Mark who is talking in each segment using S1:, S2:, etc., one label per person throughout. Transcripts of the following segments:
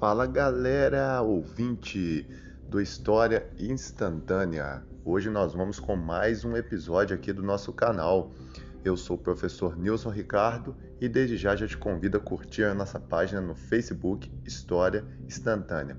S1: Fala galera, ouvinte do História Instantânea. Hoje nós vamos com mais um episódio aqui do nosso canal. Eu sou o professor Nilson Ricardo e desde já já te convido a curtir a nossa página no Facebook História Instantânea.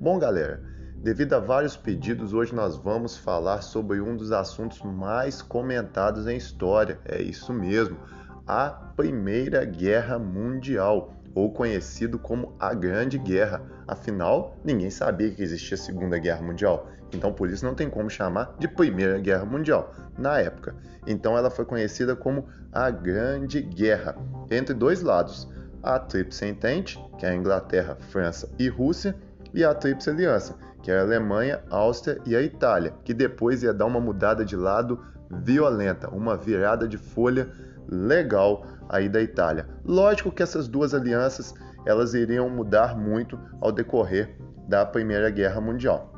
S1: Bom, galera, devido a vários pedidos, hoje nós vamos falar sobre um dos assuntos mais comentados em história. É isso mesmo, a Primeira Guerra Mundial ou conhecido como a Grande Guerra. Afinal, ninguém sabia que existia Segunda Guerra Mundial, então por isso não tem como chamar de Primeira Guerra Mundial na época. Então ela foi conhecida como a Grande Guerra entre dois lados: a Tríplice Entente, que é a Inglaterra, França e Rússia, e a Tríplice Aliança, que é a Alemanha, Áustria e a Itália, que depois ia dar uma mudada de lado violenta, uma virada de folha legal aí da Itália. Lógico que essas duas alianças elas iriam mudar muito ao decorrer da Primeira Guerra Mundial.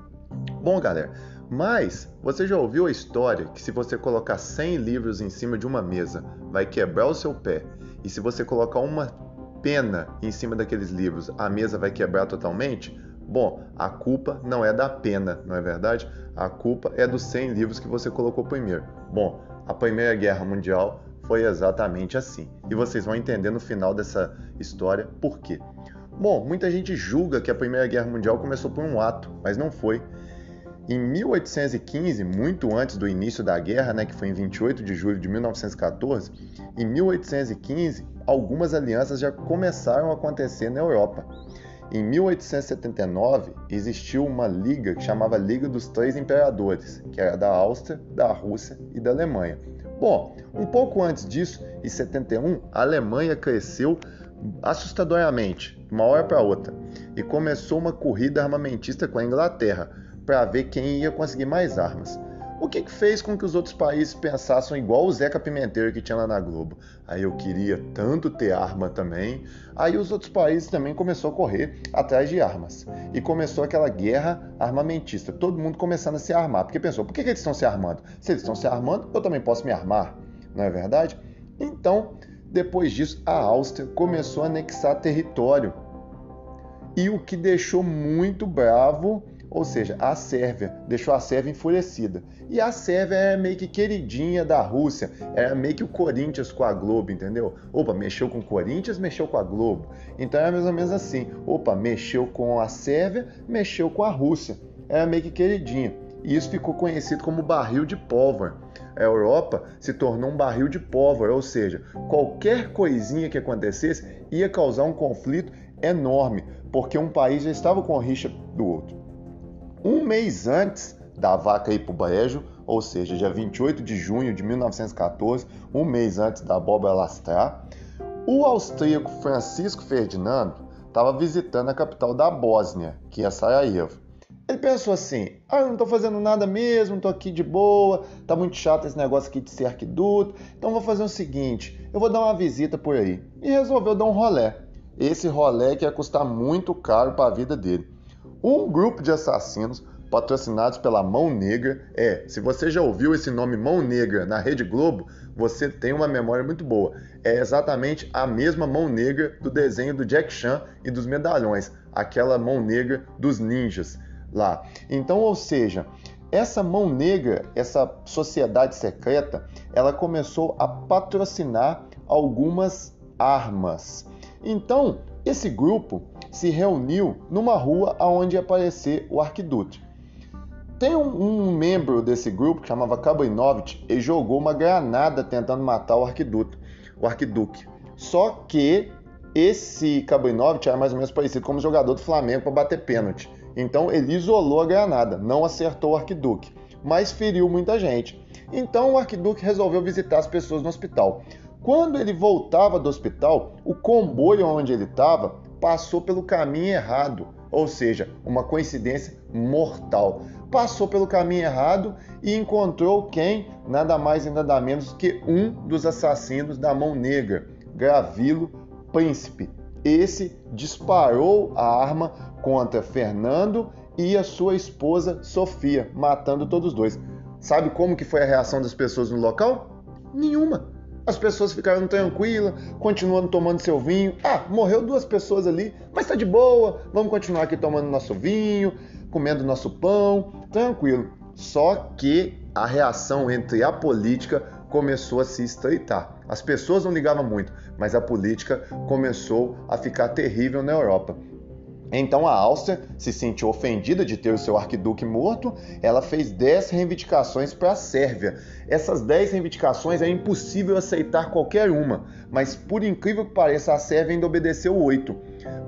S1: Bom, galera, mas você já ouviu a história que se você colocar 100 livros em cima de uma mesa, vai quebrar o seu pé, e se você colocar uma pena em cima daqueles livros, a mesa vai quebrar totalmente? Bom, a culpa não é da pena, não é verdade? A culpa é dos 100 livros que você colocou primeiro. Bom, a Primeira Guerra Mundial foi exatamente assim. E vocês vão entender no final dessa história por quê. Bom, muita gente julga que a Primeira Guerra Mundial começou por um ato, mas não foi. Em 1815, muito antes do início da guerra, né, que foi em 28 de julho de 1914, em 1815, algumas alianças já começaram a acontecer na Europa. Em 1879, existiu uma liga que chamava Liga dos Três Imperadores, que era da Áustria, da Rússia e da Alemanha. Bom, um pouco antes disso, em 71, a Alemanha cresceu assustadoramente, de uma hora para outra, e começou uma corrida armamentista com a Inglaterra para ver quem ia conseguir mais armas. O que, que, fez com que os outros países pensassem igual o Zeca Pimenteiro que tinha lá na Globo? Aí eu queria tanto ter arma também. Aí os outros países também começou a correr atrás de armas. E começou aquela guerra armamentista. Todo mundo começando a se armar. Porque pensou, por que, que eles estão se armando? Se eles estão se armando, eu também posso me armar. Não é verdade? Então, depois disso, a Áustria começou a anexar território. E o que deixou muito bravo ou seja, a Sérvia deixou a Sérvia enfurecida. E a Sérvia é meio que queridinha da Rússia, é meio que o Corinthians com a Globo, entendeu? Opa, mexeu com o Corinthians, mexeu com a Globo. Então é mais ou menos assim. Opa, mexeu com a Sérvia, mexeu com a Rússia. Era meio que queridinha. E isso ficou conhecido como barril de pólvora. A Europa se tornou um barril de pólvora, ou seja, qualquer coisinha que acontecesse ia causar um conflito enorme, porque um país já estava com a rixa do outro um mês antes da vaca ir para o brejo, ou seja, dia 28 de junho de 1914, um mês antes da abóbora lastrar, o austríaco Francisco Ferdinando estava visitando a capital da Bósnia, que é Sarajevo. Ele pensou assim: ah, eu não estou fazendo nada mesmo, estou aqui de boa, tá muito chato esse negócio aqui de ser arquiduto, então vou fazer o seguinte: eu vou dar uma visita por aí. E resolveu dar um rolé. Esse rolé que ia custar muito caro para a vida dele. Um grupo de assassinos patrocinados pela Mão Negra. É, se você já ouviu esse nome Mão Negra na Rede Globo, você tem uma memória muito boa. É exatamente a mesma Mão Negra do desenho do Jack Chan e dos medalhões, aquela Mão Negra dos ninjas lá. Então, ou seja, essa mão negra, essa sociedade secreta, ela começou a patrocinar algumas armas. Então, esse grupo se reuniu numa rua onde ia aparecer o arquiduque. Tem um, um, membro desse grupo que chamava Kabrinovich e jogou uma granada tentando matar o arquiduque. O arquiduque. Só que esse Kabrinovich era mais ou menos parecido como jogador do Flamengo para bater pênalti. Então ele isolou a granada, não acertou o arquiduque, mas feriu muita gente. Então o arquiduque resolveu visitar as pessoas no hospital. Quando ele voltava do hospital, o comboio onde ele estava passou pelo caminho errado, ou seja, uma coincidência mortal. Passou pelo caminho errado e encontrou quem? Nada mais e nada menos que um dos assassinos da mão negra, Gravilo Príncipe. Esse disparou a arma contra Fernando e a sua esposa Sofia, matando todos dois. Sabe como que foi a reação das pessoas no local? Nenhuma. As pessoas ficaram tranquilas, continuando tomando seu vinho. Ah, morreu duas pessoas ali, mas tá de boa. Vamos continuar aqui tomando nosso vinho, comendo nosso pão, tranquilo. Só que a reação entre a política começou a se estreitar. As pessoas não ligavam muito, mas a política começou a ficar terrível na Europa. Então a Áustria se sentiu ofendida de ter o seu arquiduque morto, ela fez 10 reivindicações para a Sérvia. Essas 10 reivindicações é impossível aceitar qualquer uma, mas por incrível que pareça, a Sérvia ainda obedeceu 8.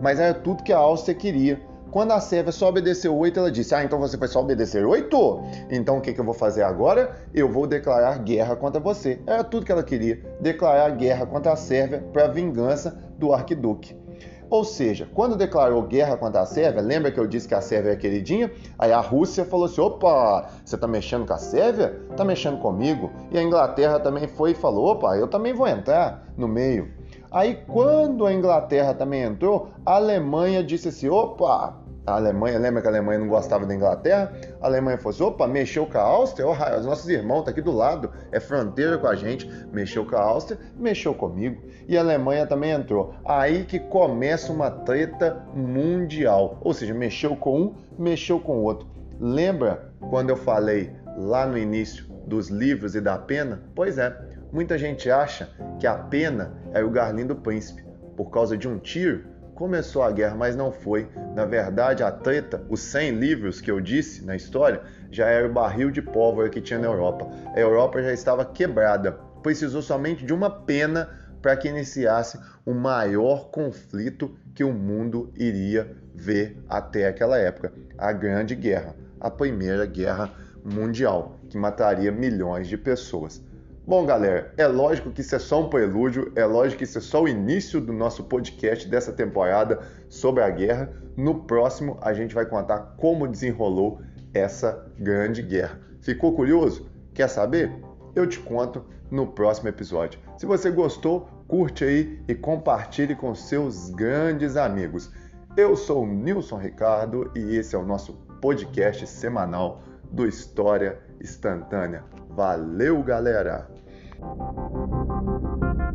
S1: Mas era tudo que a Áustria queria. Quando a Sérvia só obedeceu 8, ela disse: Ah, então você foi só obedecer 8? Então o que, que eu vou fazer agora? Eu vou declarar guerra contra você. Era tudo que ela queria: declarar guerra contra a Sérvia para vingança do arquiduque. Ou seja, quando declarou guerra contra a Sérvia, lembra que eu disse que a Sérvia é queridinha? Aí a Rússia falou assim: opa, você tá mexendo com a Sérvia? Tá mexendo comigo? E a Inglaterra também foi e falou: opa, eu também vou entrar no meio. Aí quando a Inglaterra também entrou, a Alemanha disse assim: opa, a Alemanha, lembra que a Alemanha não gostava da Inglaterra? A Alemanha falou assim, opa, mexeu com a Áustria, oh, os nossos irmãos estão tá aqui do lado, é fronteira com a gente, mexeu com a Áustria, mexeu comigo. E a Alemanha também entrou. Aí que começa uma treta mundial, ou seja, mexeu com um, mexeu com o outro. Lembra quando eu falei lá no início dos livros e da pena? Pois é, muita gente acha que a pena é o Garlindo do Príncipe, por causa de um tiro começou a guerra, mas não foi. Na verdade, a treta, os 100 livros que eu disse na história, já era o barril de pólvora que tinha na Europa. A Europa já estava quebrada. Precisou somente de uma pena para que iniciasse o maior conflito que o mundo iria ver até aquela época, a Grande Guerra, a Primeira Guerra Mundial, que mataria milhões de pessoas. Bom, galera, é lógico que isso é só um prelúdio, é lógico que isso é só o início do nosso podcast dessa temporada sobre a guerra. No próximo, a gente vai contar como desenrolou essa grande guerra. Ficou curioso? Quer saber? Eu te conto no próximo episódio. Se você gostou, curte aí e compartilhe com seus grandes amigos. Eu sou o Nilson Ricardo e esse é o nosso podcast semanal do História Instantânea. Valeu, galera! Thank you.